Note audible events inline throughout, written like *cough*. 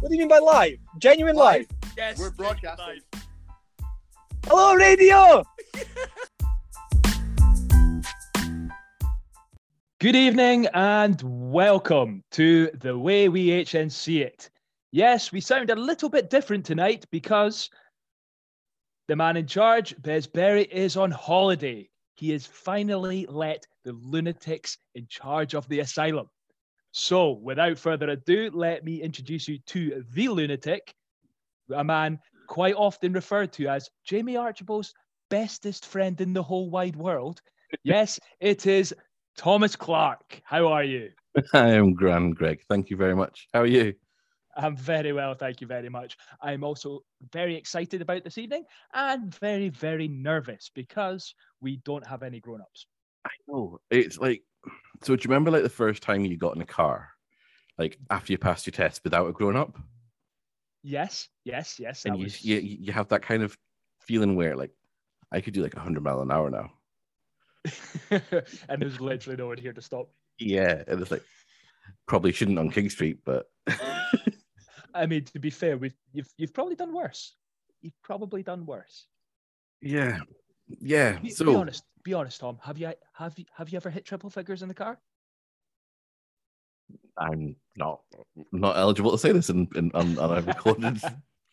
What do you mean by live? Genuine live? Yes. We're broadcasting. live. Hello, radio! *laughs* Good evening and welcome to The Way We HNC It. Yes, we sound a little bit different tonight because the man in charge, Bez Berry, is on holiday. He has finally let the lunatics in charge of the asylum. So, without further ado, let me introduce you to the lunatic, a man quite often referred to as Jamie Archibald's bestest friend in the whole wide world. *laughs* Yes, it is Thomas Clark. How are you? I am grand, Greg. Thank you very much. How are you? I'm very well, thank you very much. I'm also very excited about this evening and very, very nervous because we don't have any grown ups. I know. It's like, so do you remember like the first time you got in a car, like after you passed your test without a grown up? Yes, yes, yes. And you, was- you, you have that kind of feeling where like, I could do like 100 mile an hour now. *laughs* and there's literally no one here to stop. Yeah. And it's like, probably shouldn't on King Street, but *laughs* I mean, to be fair, we've, you've, you've probably done worse. You've probably done worse. yeah. Yeah. Be, so, be honest, be honest, Tom. Have you have you have you ever hit triple figures in the car? I'm not not eligible to say this in, in a *laughs* recorded.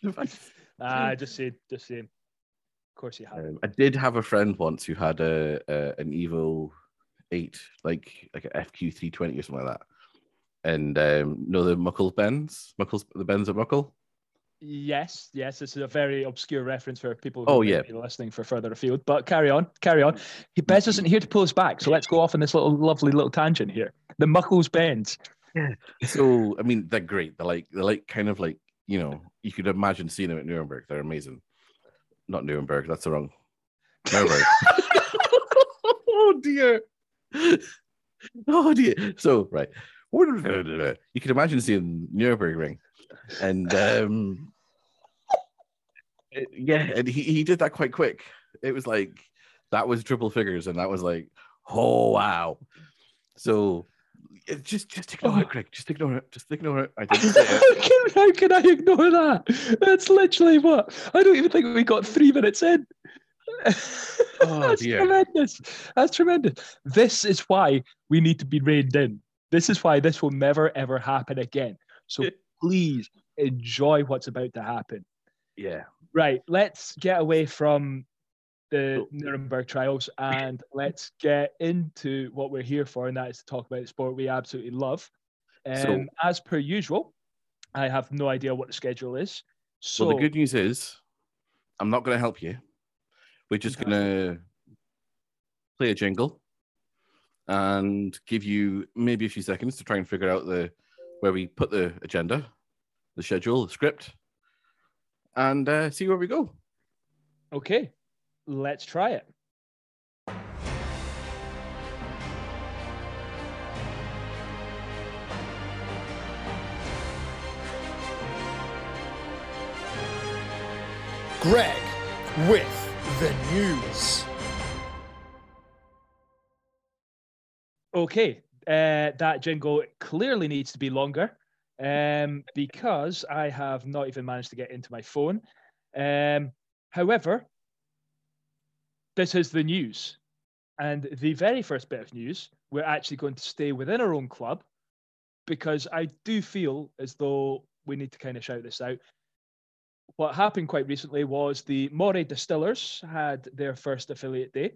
*laughs* Ah, just saying, just saying. Of course you have. Um, I did have a friend once who had a, a an Evo eight, like like a FQ three twenty or something like that. And um, know the Muckle Bens, Muckles, the Bens at Muckle. Yes, yes, this is a very obscure reference for people who Oh, may yeah. be listening for further afield. But carry on, carry on. He Bez isn't here to pull us back, so let's go off on this little lovely little tangent here. The Muckles Bends. *laughs* So I mean, they're great. They're like they're like kind of like you know you could imagine seeing them at Nuremberg. They're amazing. Not Nuremberg. That's the wrong. Nuremberg. *laughs* oh dear. Oh dear. So right, you can imagine seeing Nuremberg ring, and um, it- yeah, and he, he did that quite quick. It was like that was triple figures, and that was like, oh wow. So it- just just ignore it, Greg. Just ignore it. Just ignore it. I didn't say how, *laughs* can, how can I ignore that? That's literally what I don't even think we got three minutes in. *laughs* Oh, That's dear. tremendous. That's tremendous. This is why we need to be reined in. This is why this will never ever happen again. So please enjoy what's about to happen. Yeah. Right, let's get away from the Oh. Nuremberg trials *laughs* and let's get into what we're here for, and that is to talk about the sport we absolutely love. Um, So- as per usual, I have no idea what the schedule is. So well, the good news is, I'm not going to help you. We're just going to play a jingle and give you maybe a few seconds to try and figure out the where we put the agenda, the schedule, the script, and uh, see where we go. okay, let's try it. Greg with the news. Okay, uh, that jingle clearly needs to be longer um, because I have not even managed to get into my phone. Um, however, this is the news. And the very first bit of news, we're actually going to stay within our own club because I do feel as though we need to kind of shout this out. What happened quite recently was the Moray Distillers had their first affiliate day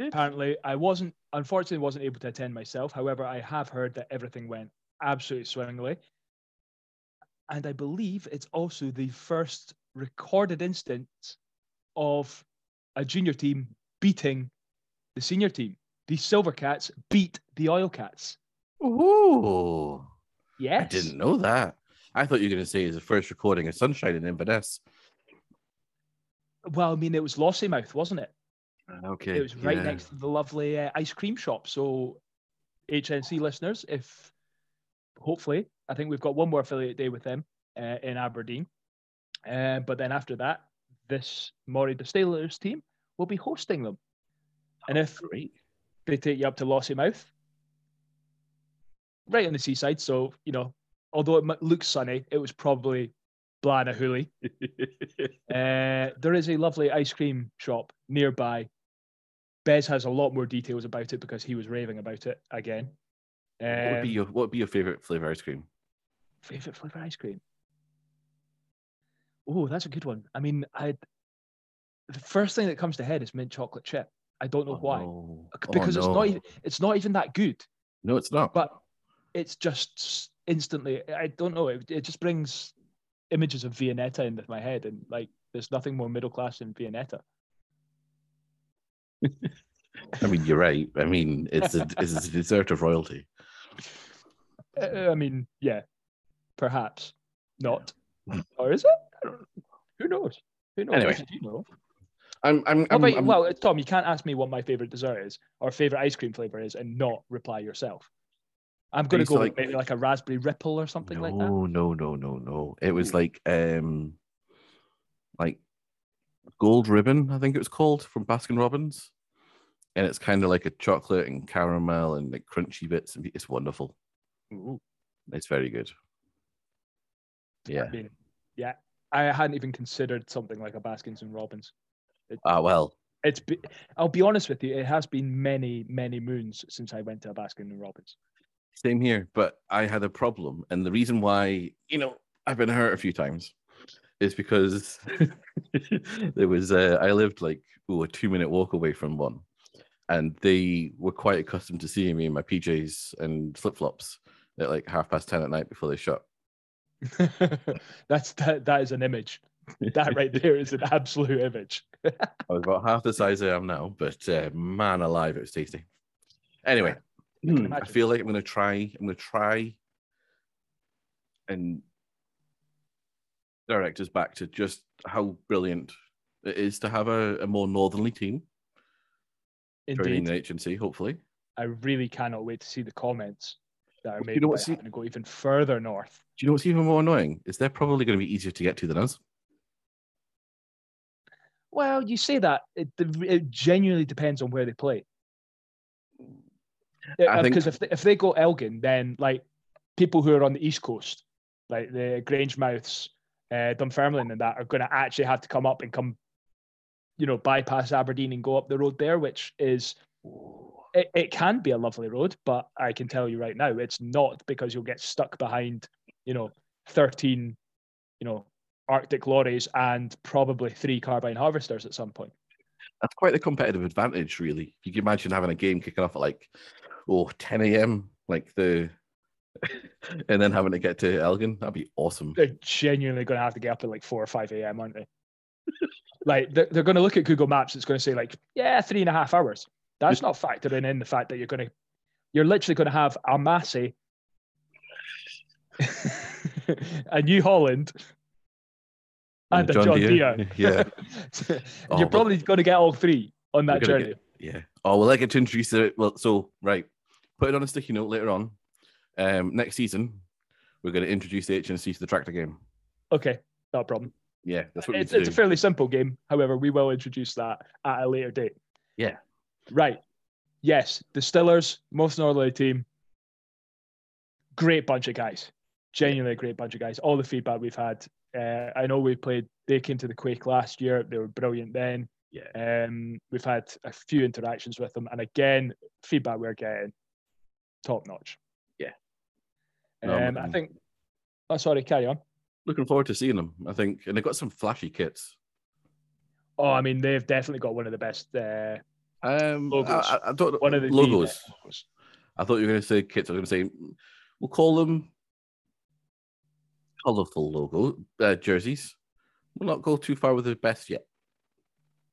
apparently i wasn't unfortunately wasn't able to attend myself. However i have heard that everything went absolutely swimmingly and i believe it's also the first recorded instance of a junior team beating the senior team. The silver cats beat the oil cats. Oh, yes. I didn't know that. I thought you were going to say it's the first recording of Sunshine in Inverness. well i mean it was Lossiemouth, wasn't it Okay, it was right yeah. next to the lovely uh, ice cream shop. So, HNC listeners, if hopefully, I think we've got one more affiliate day with them uh, in Aberdeen. Uh, but then after that, this Moray Distillers team will be hosting them. And if Great. they take you up to Lossiemouth, right on the seaside, so you know although it looks sunny, it was probably Blanahuli. *laughs* uh, there is a lovely ice cream shop nearby. Bez has a lot more details about it because he was raving about it again. what would be Um, your What would be your favorite flavor ice cream? favorite flavor ice cream. Oh, that's a good one. I mean, I the first thing that comes to head is mint chocolate chip. I don't know Oh, why no. Oh, because it's not even it's not even that good. No, it's not. but it's just instantly i don't know it, it just brings images of viennetta into my head and like there's nothing more middle class than viennetta *laughs* I mean, you're right. I mean, it's a it's a dessert of royalty. Uh, i mean yeah perhaps not. Or is it? I don't, who knows? Who knows? Anyway. You know I'm I'm, I'm, about- I'm- well uh, tom you can't ask me what my favorite dessert is or favorite ice cream flavor is and not reply yourself. I'm going to used to go with like- maybe like a raspberry ripple or something no, like that. No, no, no, no, no. It was like um, like gold ribbon. I think it was called from Baskin Robbins, and it's kind of like a chocolate and caramel and like crunchy bits. and It's wonderful. Ooh, It's very good. Yeah. I mean, yeah i hadn't even considered something like a baskins and robbins Ah, well. it's be, I'll be honest with you, it has been many, many moons since I went to a Baskin and Robbins. Same here, but I had a problem, and the reason why, you know, I've been hurt a few times, is because *laughs* there was uh, I lived like ooh, a two minute walk away from one, and they were quite accustomed to seeing me in my PJs and flip flops at like half past ten at night before they shut. *laughs* That's that that is an image. That right there is an absolute image. *laughs* I was about half the size I am now, but uh, man alive, it was tasty. Anyway, can I feel like I'm gonna try. I'm gonna try and direct us back to just how brilliant it is to have a, a more northerly team Indeed. the HNC. Hopefully, I really cannot wait to see the comments that are made You know what's having to go even further north. do you know what's even more annoying? Is they're probably going to be easier to get to than us. Well, you say that it, it genuinely depends on where they play. I uh, uh, think- Because if they, if they go Elgin, then like people who are on the east coast, like the Grangemouths, uh, Dunfermline, and that are going to actually have to come up and come, you know, bypass Aberdeen and go up the road there, which is it, it can be a lovely road, but I can tell you right now, it's not because you'll get stuck behind, you know, thirteen, you know, Arctic lorries and probably three combine harvesters at some point. That's quite a competitive advantage, really. You can imagine having a game kicking off at like oh 10 a.m. like the *laughs* and then having to get to Elgin. That'd be awesome. they're genuinely going to have to get up at like 4 or 5 a.m., aren't they? *laughs* like, they're, they're going to look at Google Maps. It's going to say, like, yeah, three and a half hours. That's not factoring in the fact that you're going to, you're literally going to have a Massey, *laughs* a New Holland, and, a John, Deere. Yeah. Oh, you're Oh, probably going to get all three on that journey. Yeah. Oh, well, I get to introduce it. Well, so right, put it on a sticky note later on. Um, next season, we're going to introduce the HNC to the tractor game. Okay, not a problem. Yeah, that's what It's, it's a fairly simple game. However, we will introduce that at a later date. Yeah. Right. Yes, the Stillers, most northerly team. Great bunch of guys. Genuinely a great bunch of guys. All the feedback we've had. Uh, I know we played. They came to the Quaich last year. They were brilliant then. Yeah. Um, we've had a few interactions with them, and again, feedback we're getting top notch. No, Um, I think. Oh, sorry. Carry on. Looking forward to seeing them. I think, and they've got some flashy kits. Oh, I mean, they've definitely got one of the best. Uh, Um, Logos. I, I- don't know one of the logos. logos. I thought you were going to say kits. I was going to say we'll call them colorful logo uh, jerseys. We'll not go too far with the best yet.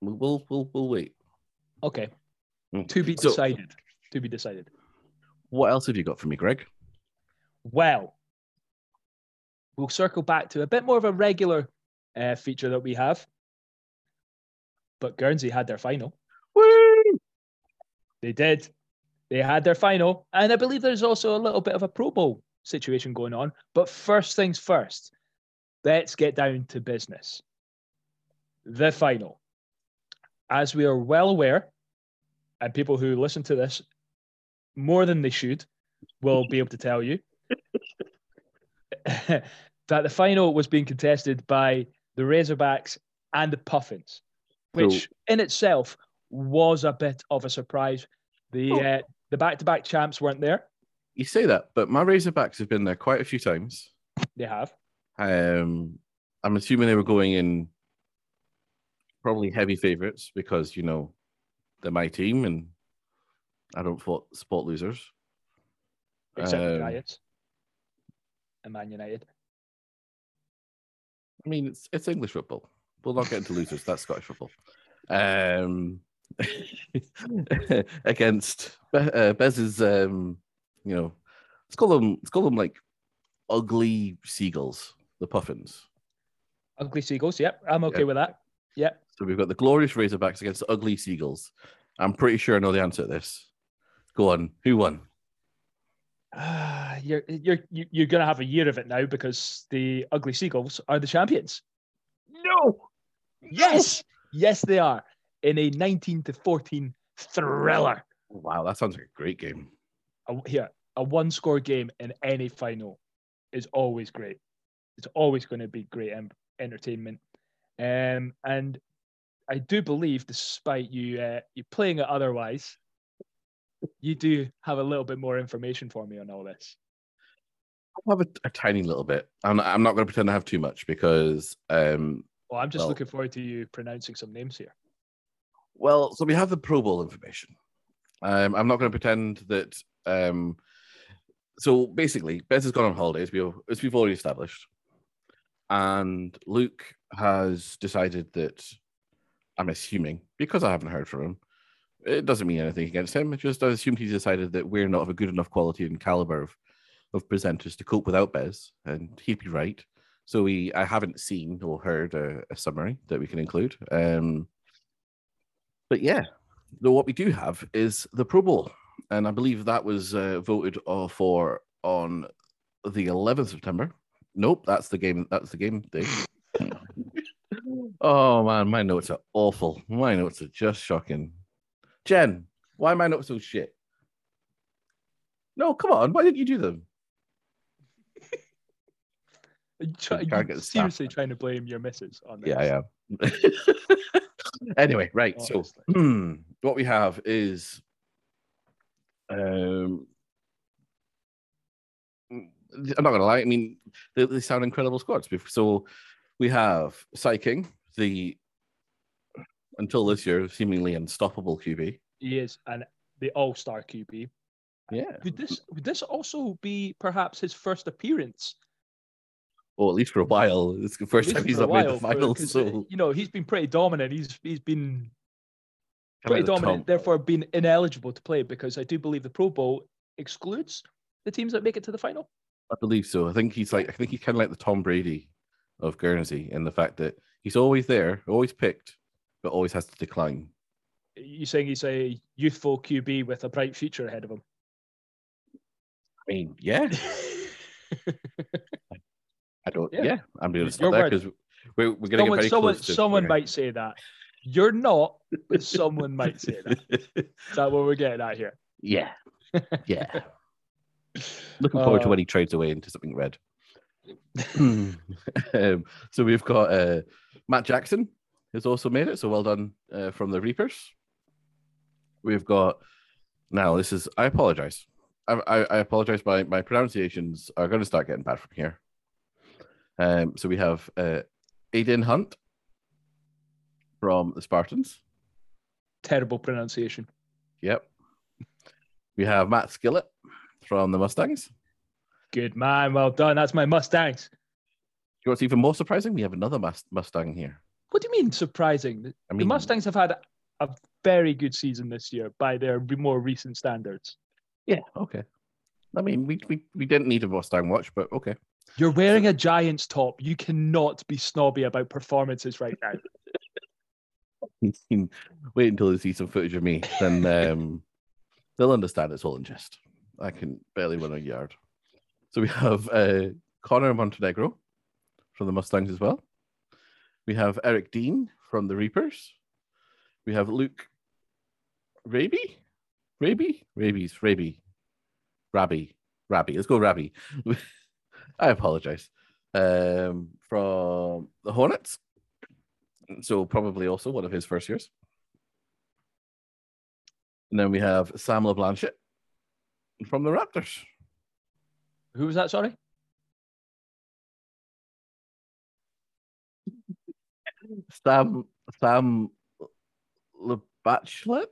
We'll we'll we'll, we'll wait. Okay. Mm. To be So- decided. To be decided. What else have you got for me, Greg? Well, we'll circle back to a bit more of a regular uh, feature that we have. But Guernsey had their final. Woo! They did. They had their final. And I believe there's also a little bit of a Pro Bowl situation going on. But first things first, let's get down to business. The final. As we are well aware, and people who listen to this more than they should will be able to tell you, *laughs* that the final was being contested by the Razorbacks and the Puffins, which in itself was a bit of a surprise. The Oh. uh, the back to back champs weren't there. You say that, but my Razorbacks have been there quite a few times. They have. Um, I'm assuming they were going in probably heavy favorites because you know they're my team and I don't spot losers. Except the Um, Giants and Man United. I mean, it's it's English football. We'll not get into losers. That's Scottish football. Um, *laughs* against Be- uh, Bez's, um, you know, let's call them let's call them like ugly seagulls, the puffins. Ugly Seagulls. Yep, I'm okay Yep. with that. Yep. So we've got the glorious Razorbacks against the ugly seagulls. I'm pretty sure I know the answer to this. Go on, who won? *sighs* You're you're you- you're gonna have a year of it now because the Ugly Seagulls are the champions. No. Yes, yes, they are in a 19 to 14 thriller. Wow, that sounds like a great game. A, here, a one-score game in any final is always great. It's always going to be great em- entertainment. Um, and I do believe, despite you uh, you playing it otherwise, you do have a little bit more information for me on all this. I have a, a tiny little bit. I'm not, I'm not going to pretend I have too much because um, Well, I'm just Well- looking forward to you pronouncing some names here. Well, so we have the Pro Bowl information. Um, I'm not going to pretend that. Um, so basically, Bez has gone on holidays, as we've already established, and Luke has decided that. I'm assuming because I haven't heard from him. It doesn't mean anything against him. It just I assumed he decided that we're not of a good enough quality and caliber of, of presenters to cope without Bez, and he'd be right. So we, I haven't seen or heard a, a summary that we can include. Um, but yeah, though what we do have is the Pro Bowl, and I believe that was uh, voted for on the 11th of September. Nope, that's the game. That's the game day. *laughs* oh man, my notes are awful. My notes are just shocking. Jen, why am I not so shit? No, come on. Why didn't you do them? *laughs* Are you, try, can't are get you staff seriously trying to blame your missus on this? Yeah, I am. *laughs* anyway, right. So, hmm, *clears throat* what we have is, um, I'm not gonna lie. I mean, they, they sound incredible squads. So, we have Cy King, the until this year seemingly unstoppable QB. He is an the all-star QB. Yeah, Would this would this also be perhaps his first appearance? or at least for a while. It's the first time he's a not made the for- So, uh, you know he's been pretty dominant. He's he's been pretty at the dominant, therefore been ineligible to play because I do believe the Pro Bowl excludes the teams that make it to the final. I believe so. I think he's like I think he's kind of like the Tom Brady of Guernsey in the fact that he's always there, always picked, but always has to decline. You're saying he's a youthful QB with a bright future ahead of him? I mean, yeah, *laughs* I don't. Yeah. Yeah, I'm going to stop there because we're, we're getting someone very someone, close to someone okay. might say that. You're not, but someone might say that. *laughs* Is that what we're getting at here? yeah, yeah. *laughs* Looking forward to Uh, when he trades away into something red. um, so we've got uh, Matt Jackson has also made it. So well done uh, from the Reapers. We've got now. This is. I apologize. I, I, I apologize. My my pronunciations are going to start getting bad from here. Um. So we have uh, Aiden Hunt from the Spartans. Terrible pronunciation. Yep. We have Matt Skillett from the Mustangs. Good man. Well done. That's my Mustangs. You know what's even more surprising? We have another Mustang here. What do you mean surprising? The- I the Mustangs have had a very good season this year by their more recent standards. Yeah, okay. I mean, we, we, we didn't need a Mustang watch, but okay. You're wearing a Giants top. You cannot be snobby about performances right now. *laughs* Wait until they see some footage of me, then um, *laughs* they'll understand it's all in jest. I can barely run a yard. So we have uh, Connor Montenegro from the Mustangs as well. We have Eric Dean from the Reapers. We have Luke Raby, Raby, Rabies, Raby, Rabby, Rabby. Let's go Rabby. *laughs* I apologize. Um, from the Hornets. So probably also one of his first years. And then we have Sam LeBlanchette from the Raptors. Who was that? Sorry. Sam Sam LeBlanchette.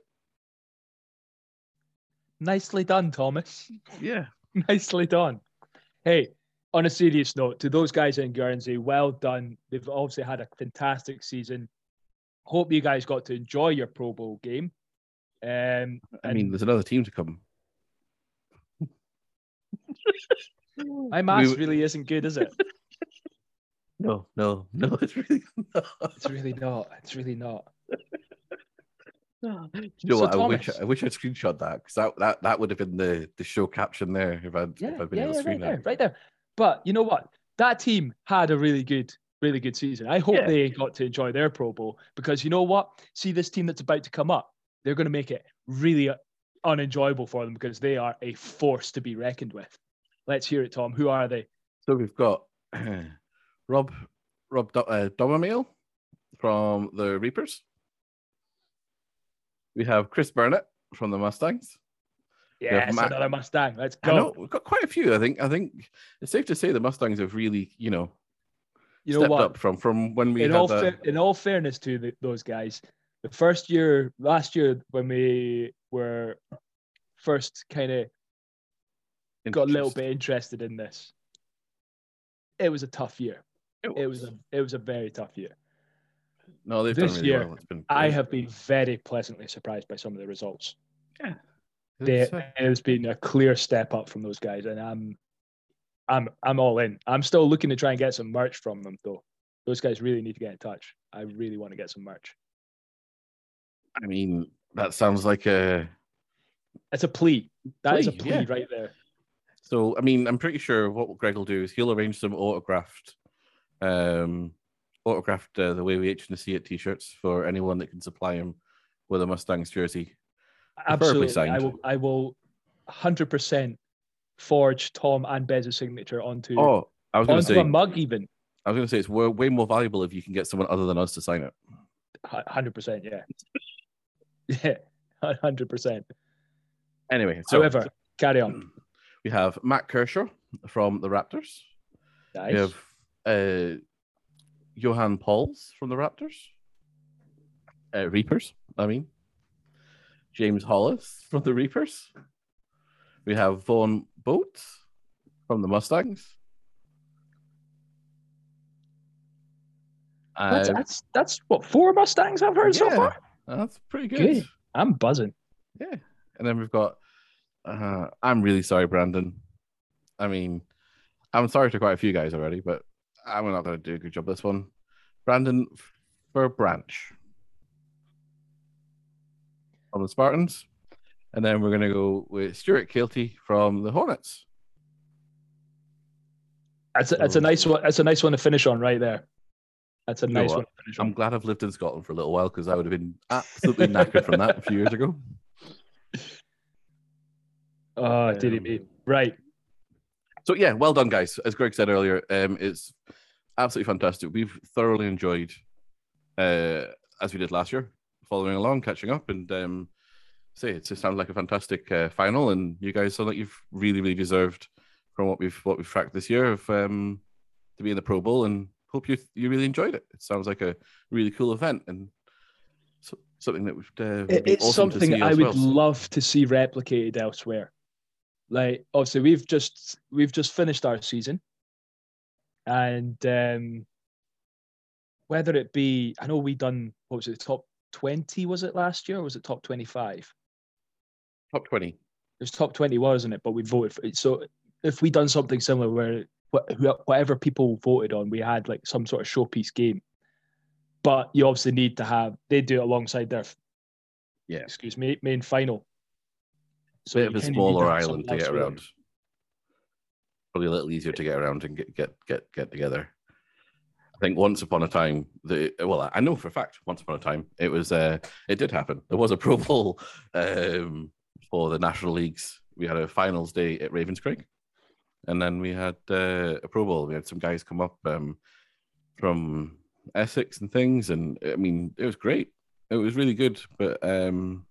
Nicely done, Thomas. Yeah. *laughs* Nicely done. Hey, on a serious note, to those guys in Guernsey, well done. They've obviously had a fantastic season. Hope you guys got to enjoy your Pro Bowl game. Um, I mean, there's another team to come. my maths we- really isn't good, is it? *laughs* No, no, no, *laughs* it's really not. It's really not. It's really not. You *laughs* know So, what? I wish I wish I'd screenshot that because that, that, that would have been the, the show caption there if I'd Yeah, if I'd been yeah, able to right screen there, right there. But you know what? That team had a really good, really good season. I hope Yeah. they got to enjoy their Pro Bowl because you know what? See this team that's about to come up. They're going to make it really unenjoyable for them because they are a force to be reckoned with. Let's hear it, Tom. Who are they? So we've got *clears throat* Rob Rob Do- uh, from the Reapers. We have Chris Burnett from the Mustangs. Yeah, Yes, Ma- another Mustang. Let's I know go. we've got quite a few. I think I think it's safe to say the Mustangs have really, you know, You know stepped what? up from from when we in all, that. fair, in all fairness to the, those guys, the first year, last year, when we were first kind of got a little bit interested in this, it was a tough year. *laughs* It was a it was a very tough year. no, they've this done really year, well. It's been I have been very pleasantly surprised by some of the results. They, It's, uh, it has been a clear step up from those guys, and I'm, I'm, I'm all in. I'm still looking to try and get some merch from them, though. Those guys really need to get in touch. I really want to get some merch. I mean, that sounds like a. It's a plea. That is a Plea, plea yeah. right there. So, I mean, I'm pretty sure what Greg will do is he'll arrange some autographed, um, autographed uh, the way we H and see it T-shirts for anyone that can supply him with a Mustangs jersey. Absolutely. I will. I will. Hundred percent forge Tom and Bez's signature onto Oh, I was going to say, a mug. Even I was going to say it's way, way more valuable if you can get someone other than us to sign it. hundred percent. Yeah. *laughs* Yeah. Hundred percent. Anyway, so However, carry on. *clears throat* we have Matt Kershaw from the Raptors. Nice. We have uh, Johan Pauls from the Raptors. Uh, Reapers, I mean. James Hollis from the Reapers. We have Vaughn Boat from the Mustangs. That's, Uh, that's that's what four Mustangs I've heard so far. that's pretty good. Good. I'm buzzing. Yeah. And then we've got uh, I'm really sorry, Brandon. I mean, I'm sorry to quite a few guys already, but I'm not going to do a good job this one. Brandon for Branch from the Spartans. And then we're going to go with Stuart Kilty from the Hornets. That's a, that's a nice one. That's a nice one to finish on right there. That's a You nice one to finish I'm glad I've lived in Scotland for a little while because I would have been absolutely knackered from that a few years ago. Oh, *laughs* did it Um, right? So yeah, well done, guys. As Greg said earlier, um, it's absolutely fantastic. We've thoroughly enjoyed, uh, as we did last year, following along, catching up, and um, say it just sounds like a fantastic uh, final. And you guys sound like you've really, really deserved from what we've what we've tracked this year of um, to be in the Pro Bowl. And hope you you really enjoyed it. It sounds like a really cool event and so, something that would uh, would it's awesome something I would well. love to see replicated elsewhere. Like obviously we've just we've just finished our season, and um, whether it be I know we done what was it top twenty was it last year or was it top twenty five? Top twenty. It was top twenty, wasn't it? But we voted for it. So if we done something similar where wh- wh- whatever people voted on, we had like some sort of showpiece game. But you obviously need to have they do it alongside their Yeah. excuse me main final. So bit of a smaller island to get around. Probably a little easier to get around and get get get get together. I think once upon a time, the well, I know for a fact, once upon a time, it was uh, it did happen. There was a *laughs* Pro Bowl um, for the National Leagues. We had a finals day at Ravenscraig, and then we had uh, a Pro Bowl. We had some guys come up um, from Essex and things, and I mean, it was great. It was really good, but um,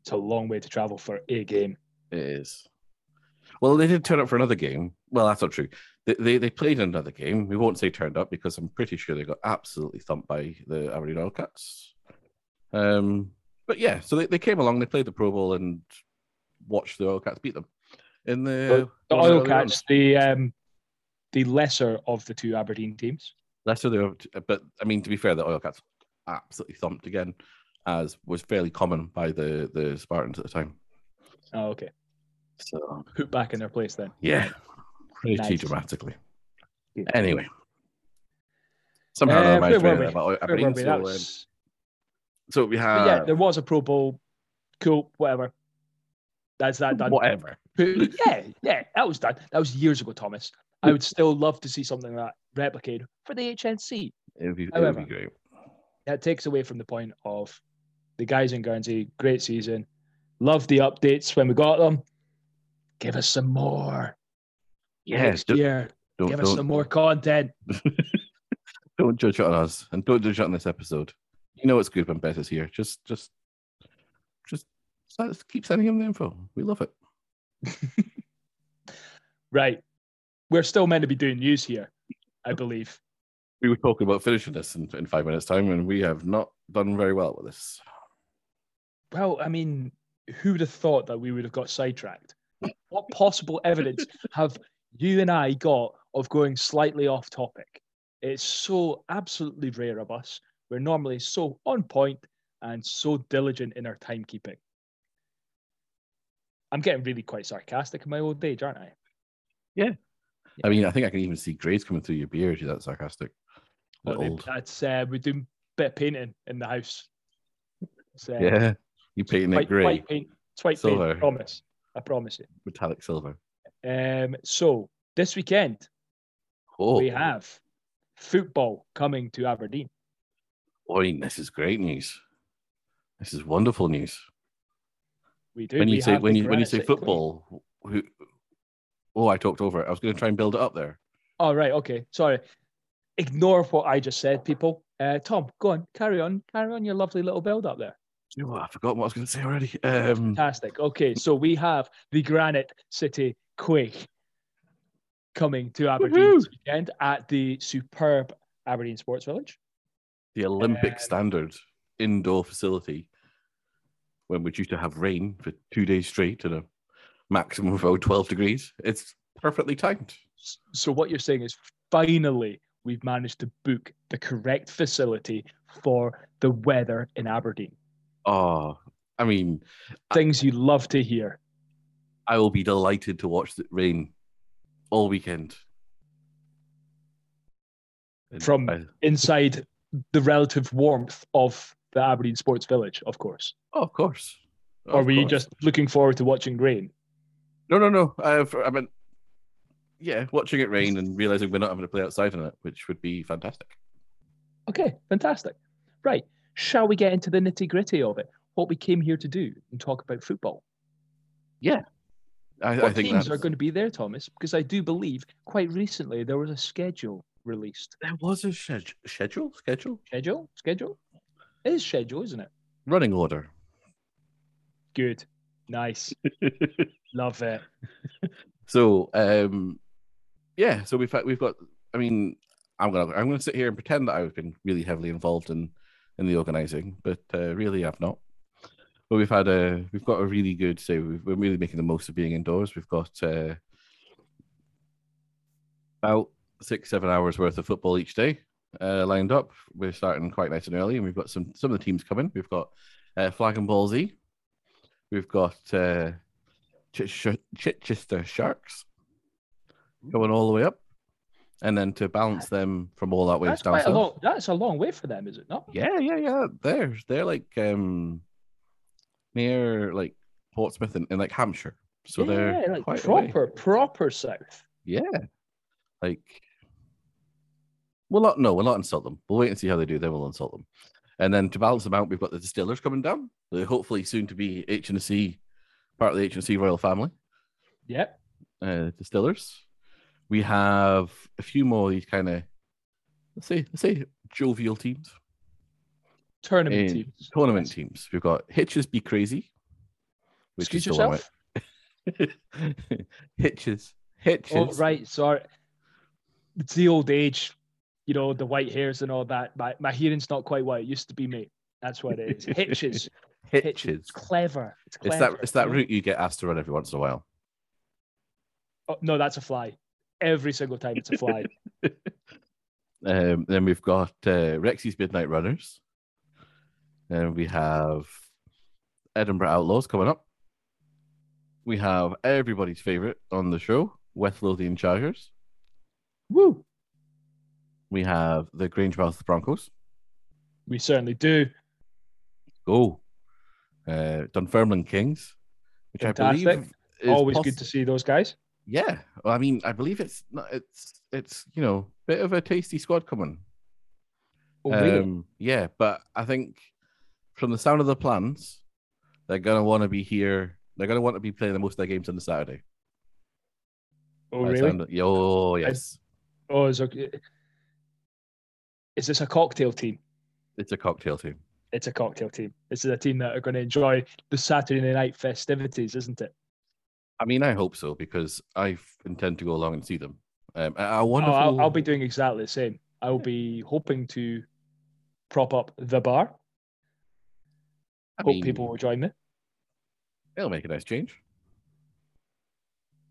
It's a long way to travel for a game. it is. Well, they did turn up for another game. Well, that's not true. They, they they played another game. We won't say turned up because I'm pretty sure they got absolutely thumped by the Aberdeen Oilcats. Um, but yeah, so they, they came along, they played the Pro Bowl, and watched the Oilcats beat them in the The early Oilcats, the um, the lesser of the two Aberdeen teams. Lesser the, but I mean, to be fair, the Oilcats absolutely thumped again, as was fairly common by the the Spartans at the time. Oh, okay. So Put back in their place then. yeah, pretty Nice. dramatically. Good. Anyway, somehow Uh, that reminds where me were about Where Aberdeen. were we? So, um, so we but have yeah, there was a Pro Bowl. Cool, whatever. That's that done. whatever. *laughs* Yeah, yeah, that was done. That was years ago, Thomas. I would still love to see something like that replicated for the HNC. It would be, it would be great. That takes away from the point of the guys in Guernsey. Great season. Love the updates when we got them. Give us some more Yeah, next don't, year. don't, Give us don't, some more content. *laughs* don't judge on us, and don't judge on this episode. You know it's good when Bez is here. Just, just, just keep sending him the info. We love it. *laughs* Right. We're still meant to be doing news here, I believe. We were talking about finishing this in, in five minutes' time, and we have not done very well with this. Well, I mean, who would have thought that we would have got sidetracked? What possible evidence have you and I got of going slightly off topic? It's so absolutely rare of us. We're normally so on point and so diligent in our timekeeping. I'm getting really quite sarcastic in my old age, aren't I? Yeah. I mean, I think I can even see grades coming through your beard. You're that sarcastic. Bit Well, old. That's uh, we're doing a bit of painting in the house. It's, uh, Yeah, you painting it white, grey, white paint. It's white paint. Silver. I promise. I promise you. metallic silver. Um, so this weekend Oh, we have football coming to Aberdeen. boy, this is great news. This is wonderful news. We do. when you say when you when you say football, who? Oh, I talked over it. I was going to try and build it up there. Oh right, okay. Sorry. Ignore what I just said, people. Uh, Tom, go on, carry on, carry on your lovely little build up there. You know what? I forgot what I was going to say already. Um, Fantastic. Okay, so we have the Granite City Quaich coming to Aberdeen this weekend at the superb Aberdeen Sports Village. the Olympic Um, standard indoor facility, when we're due to have rain for two days straight and a maximum of about twelve degrees. It's perfectly timed. So what you're saying is finally we've managed to book the correct facility for the weather in Aberdeen. Oh, I mean, Things you love to hear. I will be delighted to watch the rain all weekend. And From- I- inside the relative warmth of the Aberdeen Sports Village, of course. oh, of course. or Of were you just looking forward to watching rain? No, no, no. I've, I mean, yeah, watching it rain and realizing we're not having to play outside in it, which would be fantastic. Okay, fantastic. Right. Shall we get into the nitty gritty of it? What we came here to do and talk about football. I, What I think teams that's, are going to be there, Thomas? Because I do believe quite recently there was a schedule released. there was a sched- schedule, schedule, Schedule? Schedule? It is schedule, isn't it? running order. Good. Nice. *laughs* Love it. so, um, yeah, so we've we've got. I mean, I'm gonna I'm gonna sit here and pretend that I've been really heavily involved in in the organizing, but uh, really I've not. But we've had a we've got a really good. Say we've, we're really making the most of being indoors. We've got uh, about six seven hours worth of football each day uh, lined up. We're starting quite nice and early, and we've got some some of the teams coming. We've got uh, Flag and Ball Z. We've got uh, Ch- Chichester Sharks going all the way up, and then to balance them from all that way That's down quite a long that's a long way for them, is it not? Yeah, yeah, yeah. They're they're like um near like Portsmouth and, and like Hampshire, so they're yeah, like proper, proper south. Yeah, like we'll not no, we'll not insult them. We'll wait and see how they do. Then we'll insult them, and then to balance them out, we've got the distillers coming down. The hopefully soon to be H and C, part of the H and C royal family. Yep. uh, distillers. We have a few more of these kind of let's say let's say jovial teams, Tournament teams. tournament Yes. teams. We've got Hitches Be Crazy, which Excuse yourself. Hitches, *laughs* Hitches. Oh, right. Sorry. It's the old age, you know, the white hairs and all that. My, my hearing's not quite what it used to be, mate. That's what it is. *laughs* Hitches. Hitches. Hitches. It's clever. It's It's that it's that route you get asked to run every once in a while. Oh, no, that's a fly. Every single time it's a fly. *laughs* Um, then we've got uh, Rexy's Midnight Runners. And we have Edinburgh Outlaws coming up. We have everybody's favorite on the show, West Lothian Chargers. Woo. We have the Grangemouth Broncos. We certainly do. Go. Uh, Dunfermline Kings, which I Fantastic. believe is Always poss- good to see those guys. Yeah, well, I mean, I believe it's not. It's it's you know, bit of a tasty squad coming. Oh, really? Um, yeah, but I think from the sound of the plans, they're gonna want to be here. They're gonna want to be playing the most of their games on the Saturday. oh, By really? of- oh, yes, Oh, is, okay. is this a cocktail team? it's a cocktail team. It's a cocktail team. This is a team that are going to enjoy the Saturday night festivities, isn't it? I mean, I hope so because I intend to go along and see them. Um, a, a Oh. I'll, I'll be doing exactly the same. I will be hoping to prop up the bar. I Hope mean, people will join me. It'll make a nice change.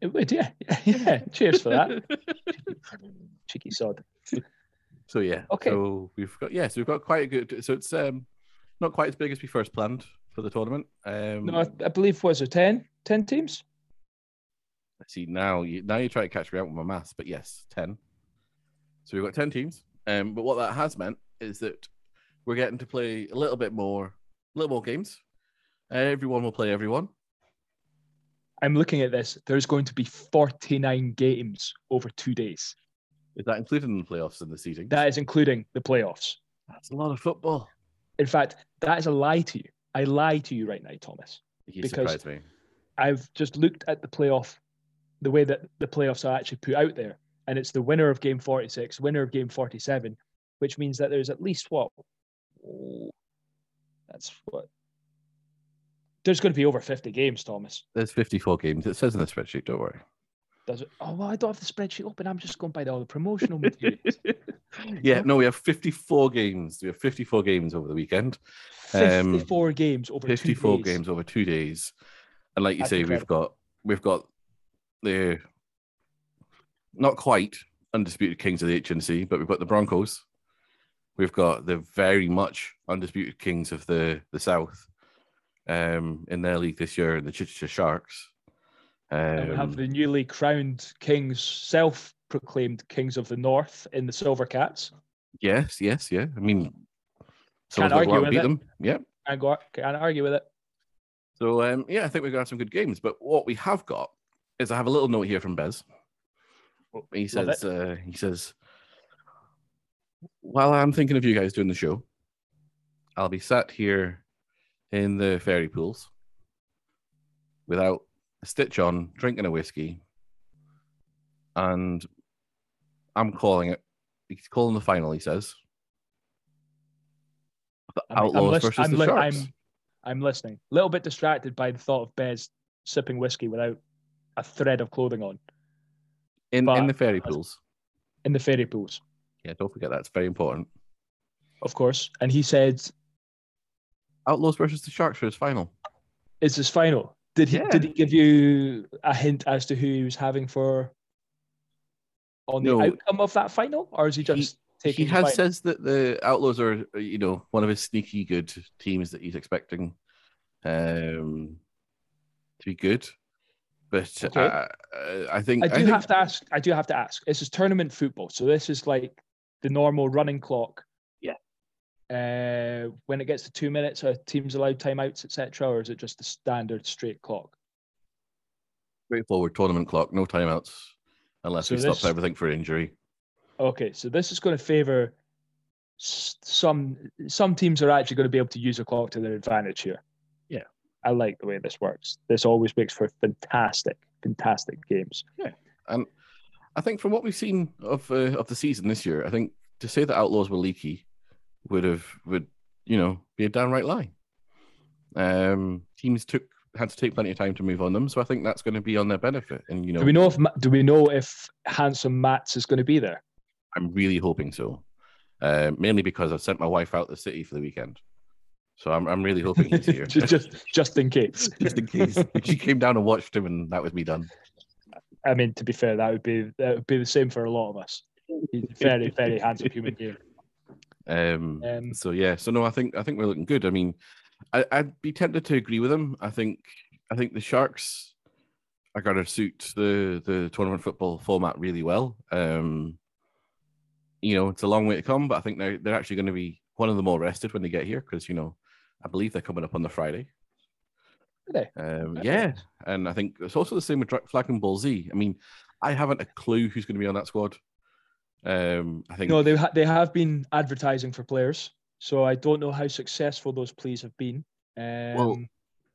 It would, yeah. Yeah. *laughs* Cheers for that. *laughs* Cheeky sod. So yeah. Okay. So we've got yes, we've got quite a good. So it's um not quite as big as we first planned for the tournament. Um, No, I, I believe, was there 10? 10 teams? See now. You now you try to catch me out with my maths, but yes, ten. So we've got ten teams. Um, but what that has meant is that we're getting to play a little bit more, a little more games. everyone will play everyone. I'm looking at this. There's going to be 49 games over two days. Is that included in the playoffs and the seeding? That is including the playoffs. That's a lot of football. In fact, that is a lie to you. I lie to you right now, Thomas. You Because- surprised me. I've just looked at the playoff, the way that the playoffs are actually put out there, and it's the winner of game 46, winner of game 47, which means that there's at least what? That's what. There's going to be over 50 games, Thomas. There's 54 games. It says in the spreadsheet. Don't worry. Does it? Oh, well, I don't have the spreadsheet open. I'm just going by all the promotional materials. *laughs* yeah, no, we have 54 games. We have 54 games over the weekend. Um, 54 games over 54 two days. games over two days. And like you That's say, we've got we've got the not quite undisputed kings of the HNC, but we've got the Broncos. We've got the very much undisputed kings of the the South um, in their league this year, the Chichester Sharks. And we have Um, the newly crowned kings, self-proclaimed kings of the North in the Silver Cats. yes, yes, yeah. I mean, Can't someone's got to argue go out and with beat it. them. Yeah. I go, can't argue with it. So um, yeah, I think we're gonna have some good games. But what we have got is I have a little note here from Bez. He says, uh, he says, while I'm thinking of you guys doing the show, I'll be sat here in the fairy pools without a stitch on, drinking a whiskey, and I'm calling it. He's calling the final. He says, the I'm Outlaws versus I'm the li- Sharks. I'm, I'm listening. A little bit distracted by the thought of Bez sipping whiskey without a thread of clothing on in but- in the fairy pools. in the fairy pools, Yeah, don't forget that's very important. of course. And he said, Outlaws versus the Sharks for his final. "Is his final?" Did he Yeah. did he give you a hint as to who he was having for on the outcome of that final, or is he He- just taking? he has final? says that the Outlaws are, you know, one of his sneaky good teams that he's expecting um, to be good. But Okay. uh, uh, I think I do think, have to ask. I do have to ask. This is tournament football, so this is like the normal running clock. Yeah. Uh, when it gets to two minutes, are teams allowed timeouts, etc., or is it just the standard straight clock? straightforward tournament clock, no timeouts, unless So we stop everything for injury. Okay, so this is going to favor some. Some teams are actually going to be able to use a clock to their advantage here. Yeah. I like the way this works. This always makes for fantastic, fantastic games. Yeah, And I think from what we've seen of uh, of the season this year, I think to say that Outlaws were leaky would have would you know be a downright lie. Um, teams took had to take plenty of time to move on them, so I think that's going to be on their benefit. And you know, Do we know if do we know if handsome Mats is going to be there? I'm really hoping so. Uh, mainly because I've sent my wife out the city for the weekend, so I'm I'm really hoping he's here. *laughs* just, just just in case. *laughs* just in case she came down and watched him, and that was me done. I mean, to be fair, that would be that would be the same for a lot of us. He's a very very handsome human being. Um, Um, so yeah, so no, I think I think we're looking good. I mean, I, I'd be tempted to agree with him. I think I think the Sharks are going to suit the the tournament football format really well. Um, you know, it's a long way to come, but I think they're they're actually going to be one of the more rested when they get here because you know, I believe they're coming up on the Friday. Um, yeah, and I think it's also the same with Flag and Ball Z. I mean, I haven't a clue who's going to be on that squad. Um, I think No, they ha- they have been advertising for players, so I don't know how successful those pleas have been. Um, Well,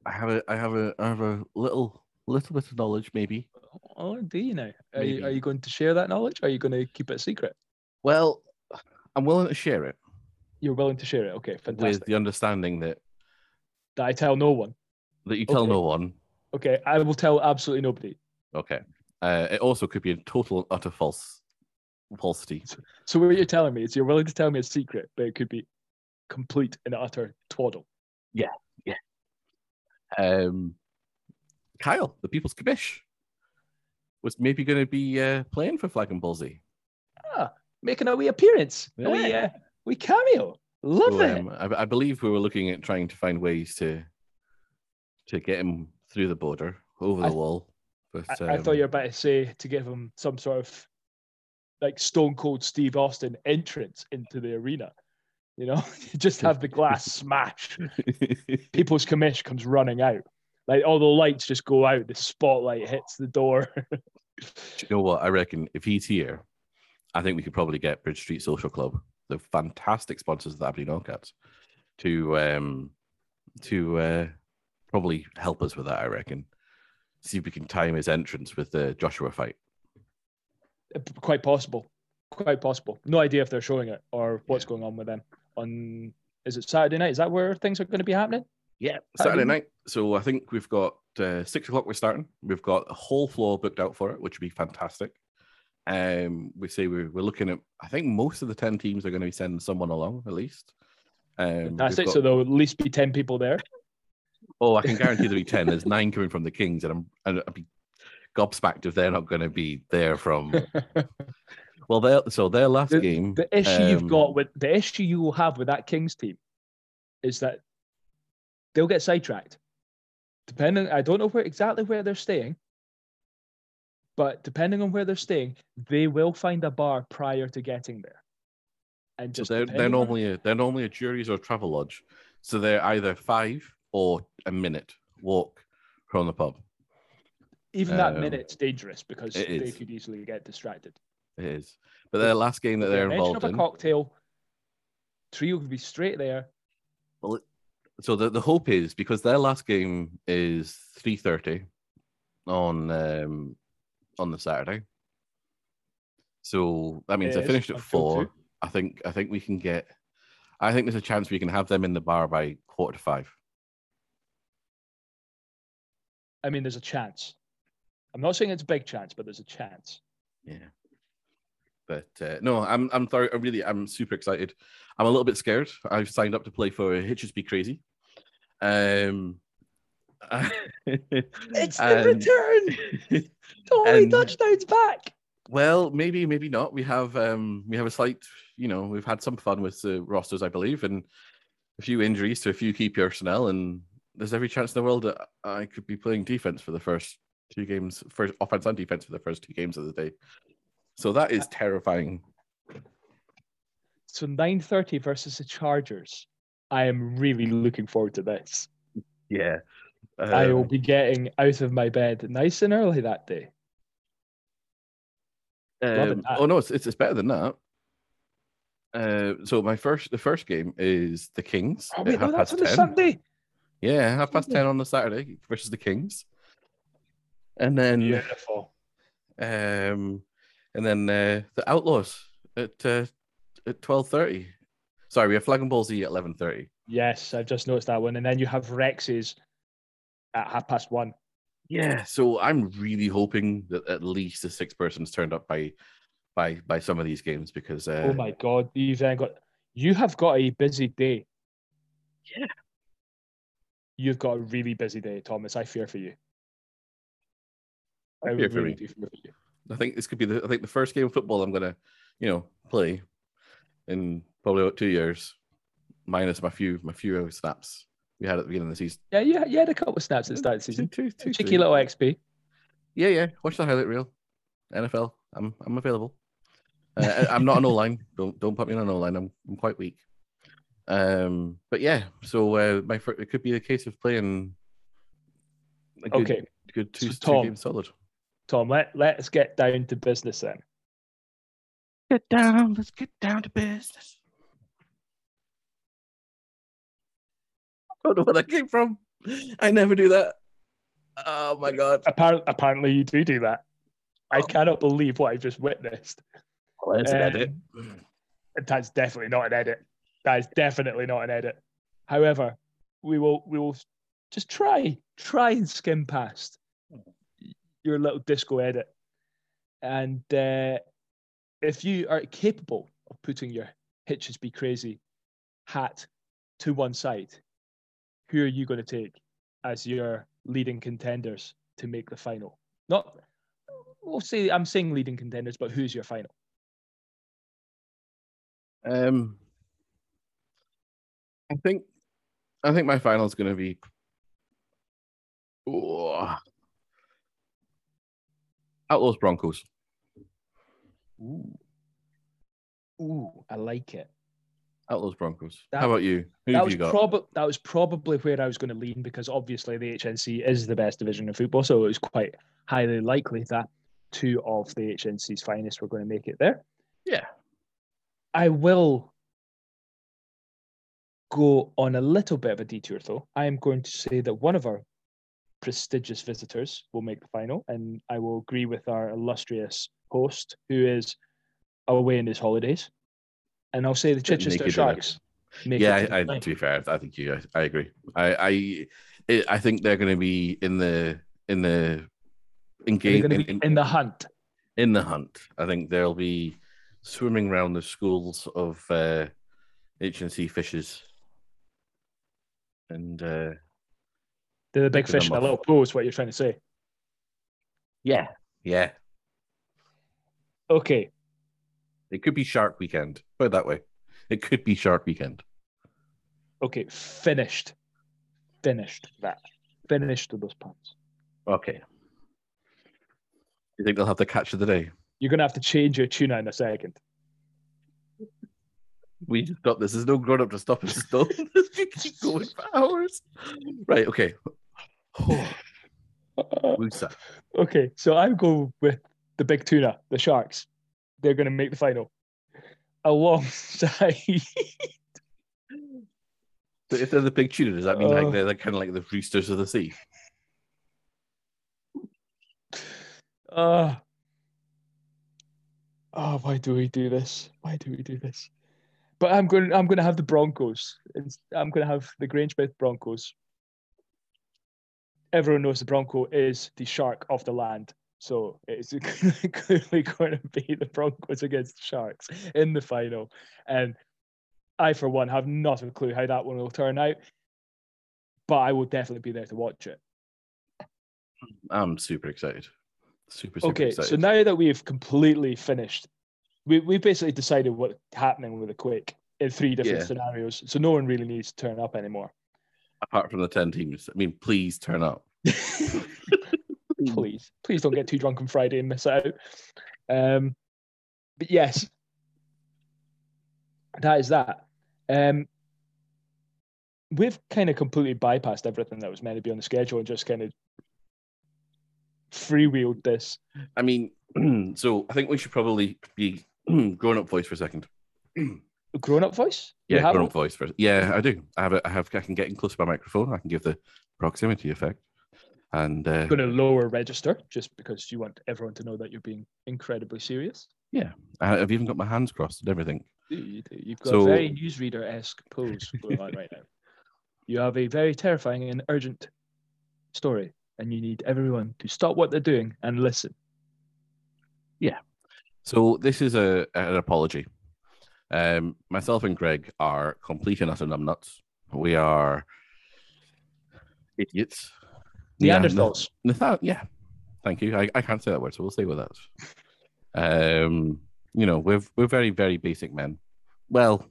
I have a I have a I have a little little bit of knowledge maybe. oh, do you now? Are you, are you going to share that knowledge? Or are you going to keep it a secret? Well, I'm willing to share it You're willing to share it? Okay, fantastic. with the understanding that That I tell no one. that you tell Okay. no one. Okay, I will tell absolutely nobody. Okay. Uh, it also could be a total and utter false falsity. So what you're telling me is you're willing to tell me a secret, but it could be complete and utter twaddle. Yeah, yeah. Um, Kyle, the People's Commish, was maybe going to be uh, playing for Flag and Ball Z. Ah, making a wee appearance. A wee, Yeah. uh, wee cameo. Love So, it. um, I, I believe we were looking at trying to find ways to to get him through the border over the I- wall. But I, I thought um, you were about to say to give him some sort of like Stone Cold Steve Austin entrance into the arena. You know, *laughs* just have the glass *laughs* smash. People's commish comes running out. Like all the lights just go out. The spotlight hits the door. You know what? I reckon if he's here, I think we could probably get Bridge Street Social Club, the fantastic sponsors of the Aberdeen All-Cats, to um to uh probably help us with that. I reckon. See if we can time his entrance with the Joshua fight. Quite possible. Quite possible. No idea if they're showing it or what's Yeah. going on with them. On is it Saturday night? Is that where things are going to be happening? Yeah, How Saturday night. So I think we've got uh, six o'clock. We're starting. We've got a whole floor booked out for it, which would be fantastic. Um, we say we're, we're looking at. I think most of the ten teams are going to be sending someone along at least. Um, we've Fantastic. got- So there'll at least be ten people there. Oh, I can guarantee there'll be ten. There's nine coming from the Kings, and I'm and I'd be gobsmacked if they're not going to be there from. *laughs* Well, their so their last The- game. The issue you've um, got with the issue you will have with that Kings team is that they'll get sidetracked. Depending, I don't know where exactly where they're staying, but depending on where they're staying, they will find a bar prior to getting there. And So just they're they're normally a, they're normally a Jurys or Travelodge, so they're either five or a minute walk from the pub. even that um, minute's dangerous because they is. could easily get distracted. It is, but their last game that the they're involved of a cocktail, trio could be straight there. Well, so the, the hope is because their last game is three thirty on um on the Saturday. So that means It is, finished at until four. I think I think we can get. I think there's a chance we can have them in the bar by quarter to five. I mean, there's a chance. I'm not saying it's a big chance, but there's a chance. Yeah. But uh, no, I'm I'm sorry. I really I'm super excited. I'm a little bit scared. I've signed up to play for Hitches Be Crazy. Um. *laughs* It's the return. *laughs* Totally And- touchdowns back. Well, maybe, maybe not. We have um we have a slight, you know, we've had some fun with the rosters, I believe, and a few injuries to a few key personnel, and there's every chance in the world that I could be playing defense for the first two games, first offense and defense for the first two games of the day. So that is terrifying. So 9:30 versus the Chargers. I am really looking forward to this. Yeah. I will Um, be getting out of my bed nice and early that day. Um, oh no, it's, it's it's better than that. Uh, so my first the first game is the Kings. Oh at wait, no, that's past on the Sunday. Yeah, half past ten on the Saturday versus the Kings. And then Beautiful. Um, and then uh, the Outlaws at uh, at twelve thirty. Sorry, we have Flag and Ball Z at eleven thirty. Yes, I've just noticed that one. And then you have Rex's at half past one. Yeah, so I'm really hoping that at least a six persons turned up by by by some of these games because uh, oh my god, you've then got you have got a busy day. Yeah. You've got a really busy day, Thomas. I fear for you. I fear for really do fear for you. I think this could be the I think the first game of football I'm gonna, you know, play in probably about two years, minus my few my few snaps we had at the beginning of the season. Yeah, you, you had a couple of snaps at the start of the season. Two, two, Cheeky three. little XP. Yeah, yeah. Watch the highlight reel. NFL. I'm I'm available. Uh, I- I'm not an O line. *laughs* Don't don't put me on an O line. I'm I'm quite weak. Um, but yeah. So uh, my fir- it could be a case of playing. A good, Okay. Good two, So, two Tom, games solid. Tom, let, let's get down to business then. Get down. Let's get down to business. Don't know where that came from. I never do that. Oh my god. Apparently, apparently you do do that. I cannot believe what I've just witnessed. Well, it's an Um, edit. That's definitely not an edit. That is definitely not an edit. However, we will we will just try try and skim past your little disco edit, and uh, if you are capable of putting your hitches be crazy hat to one side, who are you going to take as your leading contenders to make the final? Not, we'll say I'm saying leading contenders, but who's your final? Um, I think, I think my final is going to be. Oh. Outlaws Broncos. Ooh. Ooh, I like it. Outlaws Broncos. That- How about you? Who that have was you got? probably that was probably where I was going to lean because obviously the HNC is the best division in football, so it was quite highly likely that two of the HNC's finest were going to make it there. yeah. I will go on a little bit of a detour though. I am going to say that one of our prestigious visitors will make the final, and I will agree with our illustrious host who is away in his holidays. And I'll say the Chichester Sharks. yeah, to I, I, to be fair, I think you. I, I agree. I, I, I think they're going to be in the in the in game in, in, in the hunt. in the hunt. I think they'll be swimming around the schools of uh, HNC fishes, and uh, They're the big fish in a little pool, is what you're trying to say. yeah, yeah, Okay. It could be Shark Weekend. Put it that way. It could be Shark Weekend. Okay. Finished. Finished that. Finished with those puns. Okay. You think they'll have the catch of the day? You're gonna have to change your tuna in a second. We just got this. There's no grown up to stop us. Still, *laughs* this could keep going for hours. Right. Okay. *sighs* Wusa. okay, so I'm going with the big tuna, the sharks. They're gonna make the final. *laughs* Alongside So if they're the big tuna, does that mean Oh. like they're kind of like the roosters of the sea? uh Oh, why do we do this? Why do we do this? But I'm going I'm gonna have the Broncos. I'm gonna have the Grangemouth Broncos. Everyone knows the Bronco is the shark of the land. So it's *laughs* clearly going to be the Broncos against the Sharks in the final. And I, for one, have not a clue how that one will turn out. But I will definitely be there to watch it. I'm super excited. Super, super Okay, excited. so now that we've completely finished, we we basically decided what's happening with the Quaich in three different Yeah. scenarios. So no one really needs to turn up anymore. apart from the 10 teams, I mean, please turn up. *laughs* please, please don't get too drunk on Friday and miss out. Um, but yes, that is that. Um, we've kind of completely bypassed everything that was meant to be on the schedule and just kind of freewheeled this. I mean, *clears throat* so I think we should probably be *clears throat* grown up voice for a second. Grown up voice? Yeah, grown up voice first. Yeah, I do. I have. A, I have. I can get in close to my microphone. I can give the proximity effect. And uh, going to lower register just because you want everyone to know that you're being incredibly serious. Yeah, I've even got my hands crossed and everything. You- you do. You've got So- a very newsreader esque pose going on right now. You have a very terrifying and urgent story, and you need everyone to stop what they're doing and listen. Yeah. So this is a an apology. Um, myself and Greg are complete and utter numbnuts. We are idiots. Yeah, no- Neanderthals. Nathan, yeah. Thank you. I, I can't say that word, so we'll stay with that. Um, you know, we're we're very, very basic men. Well,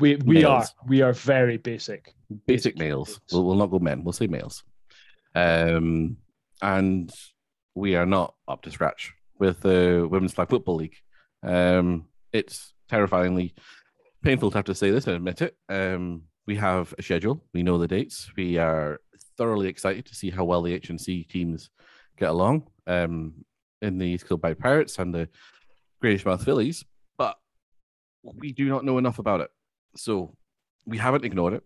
we we are we are very basic. basic males. We'll, we'll not go men, we'll say males. Um, and we are not up to scratch with the Women's Flag Football League. Um, it's terrifyingly painful to have to say this and admit it. Um, we have a schedule, we know the dates, we are thoroughly excited to see how well the HNC teams get along um, in the East Kilbride Pirates and the Grangemouth Phillies, but we do not know enough about it. So we haven't ignored it.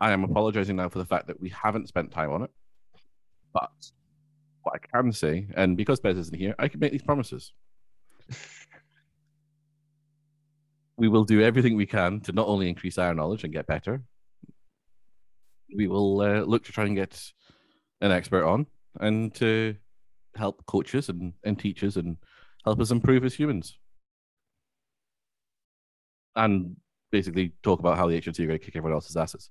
I am apologizing now for the fact that we haven't spent time on it. But what I can say, and because Bez isn't here, I can make these promises. *laughs* we will do everything we can to not only increase our knowledge and get better, we will uh, look to try and get an expert on and to help coaches and, and teachers and help us improve as humans. And basically talk about how the HNC are going to kick everyone else's asses.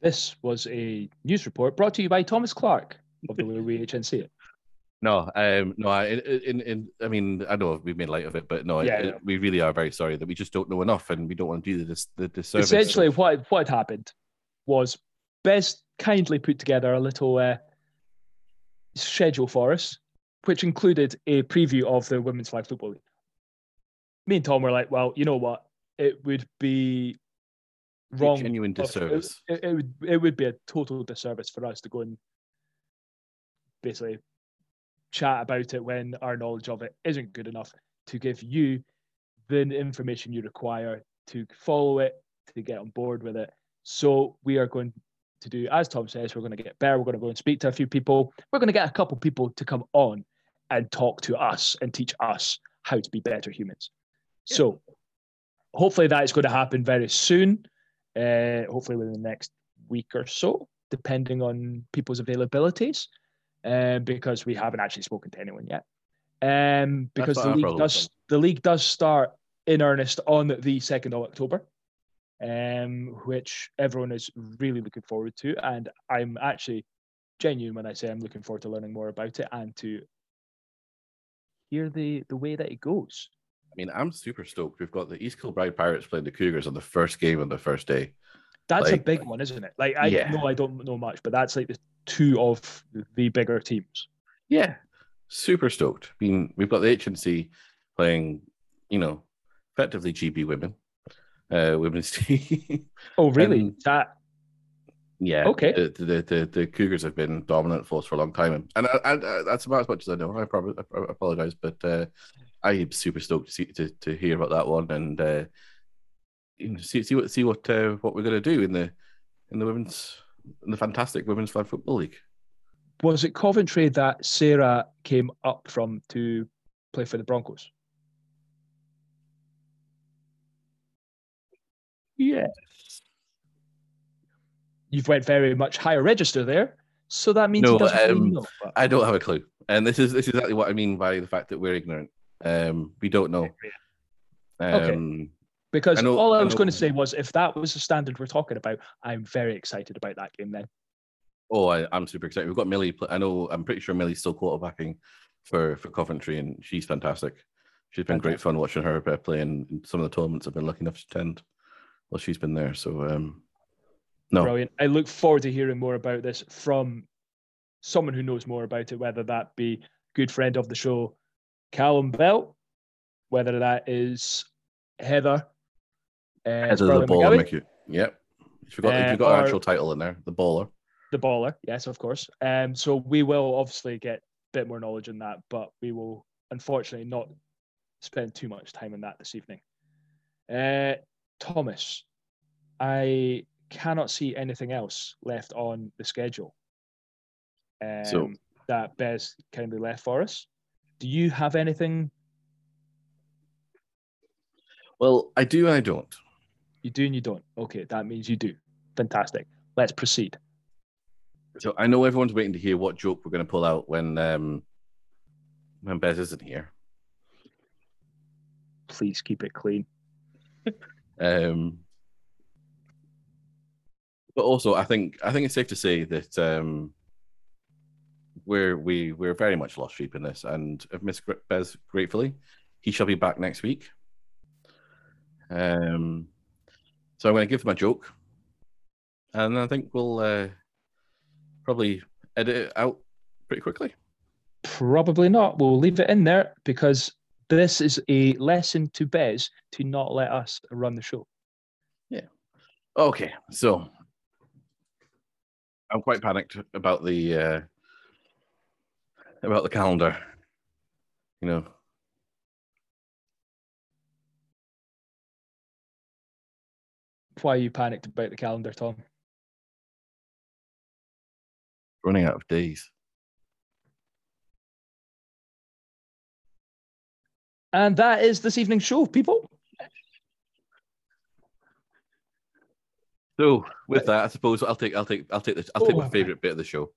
This was a news report brought to you by Thomas Clark of the Way HNC. No, um, no. I, in, in, I mean, I know we've made light of it, but no, Yeah, it- yeah. we really are very sorry that we just don't know enough, and we don't want to do this the disservice. Essentially, what what happened was Bez kindly put together a little uh, schedule for us, which included a preview of the Women's Flag Football League. Me and Tom were like, "Well, you know what? It would be a wrong. genuine of- disservice. It, it would it would be a total disservice for us to go and basically chat about it when our knowledge of it isn't good enough to give you the information you require to follow it, to get on board with it. So we are going to do, as Tom says, we're going to get better. We're going to go and speak to a few people. We're going to get a couple people to come on and talk to us and teach us how to be better humans. So hopefully that is going to happen very soon. Uh, hopefully within the next week or so, depending on people's availabilities, um, because we haven't actually spoken to anyone yet. Um, because the league does the league does start in earnest on the second of October, um, which everyone is really looking forward to, and I'm actually genuine when I say I'm looking forward to learning more about it and to hear the the way that it goes. I mean, I'm super stoked. We've got the East Kilbride Pirates playing the Cougars on the first game on the first day. That's Like- a big one, isn't it? Like I Yeah. know I don't know much, but that's like the two of the bigger teams. Yeah, super stoked. I mean, we've got the HNC playing, you know, effectively GB women, uh, women's *laughs* team. Oh, really? And- that Yeah. Okay. The, the the the Cougars have been dominant force for a long time, and I, I, I, that's about as much as I know. I probably I apologize, but uh, I'm super stoked to see to, to hear about that one and uh, you know, see see what see what uh, what we're going to do in the in the women's in the fantastic women's flag football league. was it Coventry that Sarah came up from to play for the Broncos. Yes. You've went very much higher register there, so that means No, he doesn't really um, know. but- I don't have a clue, and this is this is exactly what I mean by the fact that we're ignorant. Um, we don't know. Okay. Because know- all I was going to say was, if that was the standard we're talking about, I'm very excited about that game. Then Oh, I, I'm super excited. We've got Millie. I know. I'm pretty sure Millie's still quarterbacking for for Coventry, and she's fantastic. She's been great fun watching her uh, play in in some of the tournaments I've been lucky enough to attend while she's been there. So, um, no, brilliant. I look forward to hearing more about this from someone who knows more about it, whether that be good friend of the show, Callum Bell, whether that is Heather. Uh, Heather the baller, you. Yep. If you've got, if you've got an actual title in there, the baller. the baller, yes, of course. Um, so we will obviously get a bit more knowledge in that, but we will unfortunately not spend too much time on that this evening. Uh, Thomas, I cannot see anything else left on the schedule um, So- that Bez kindly left for us. Do you have anything Well, I do and I don't. You do and you don't? Okay, that means you do. Fantastic. Let's proceed. So I know everyone's waiting to hear what joke we're going to pull out when um when Bez isn't here. Please keep it clean. Um, but also, I think I think it's safe to say that um, we're we we're very much lost sheep in this, and if Miss Gr- Bez gratefully, he shall be back next week. Um, so I'm going to give them a joke, and I think we'll uh, probably edit it out pretty quickly. Probably not. We'll leave it in there because this is a lesson to Bez to not let us run the show. Yeah. Okay, so I'm quite panicked about the uh, about the calendar. You know, Why you panicked about the calendar, Tom? running out of days. And that is this evening's show, people. So with that, I suppose I'll take I'll take I'll take this I'll take Oh my my- favorite bit of the show.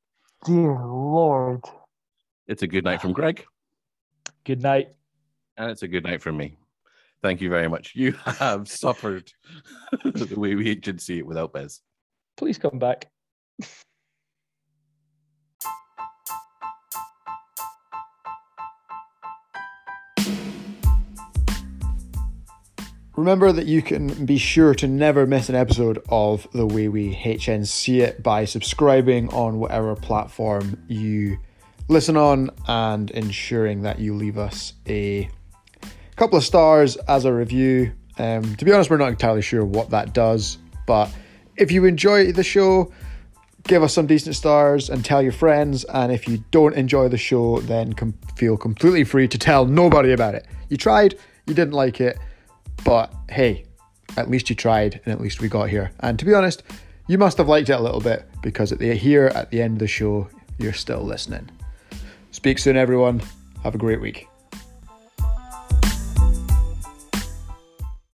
Dear Lord. It's a good night from Greg, Good night. and it's a good night from me. Thank you very much. You *laughs* have suffered *laughs* the way we HNC it without Bez. Please come back. Remember that you can be sure to never miss an episode of The Way We HNC It by subscribing on whatever platform you listen on and ensuring that you leave us a couple of stars as a review. Um, to be honest, we're not entirely sure what that does, but if you enjoy the show, give us some decent stars and tell your friends. And if you don't enjoy the show, then com- feel completely free to tell nobody about it. You tried, you didn't like it, but hey, at least you tried and at least we got here. And to be honest, you must have liked it a little bit because at the here at the end of the show, you're still listening. Speak soon, everyone. Have a great week.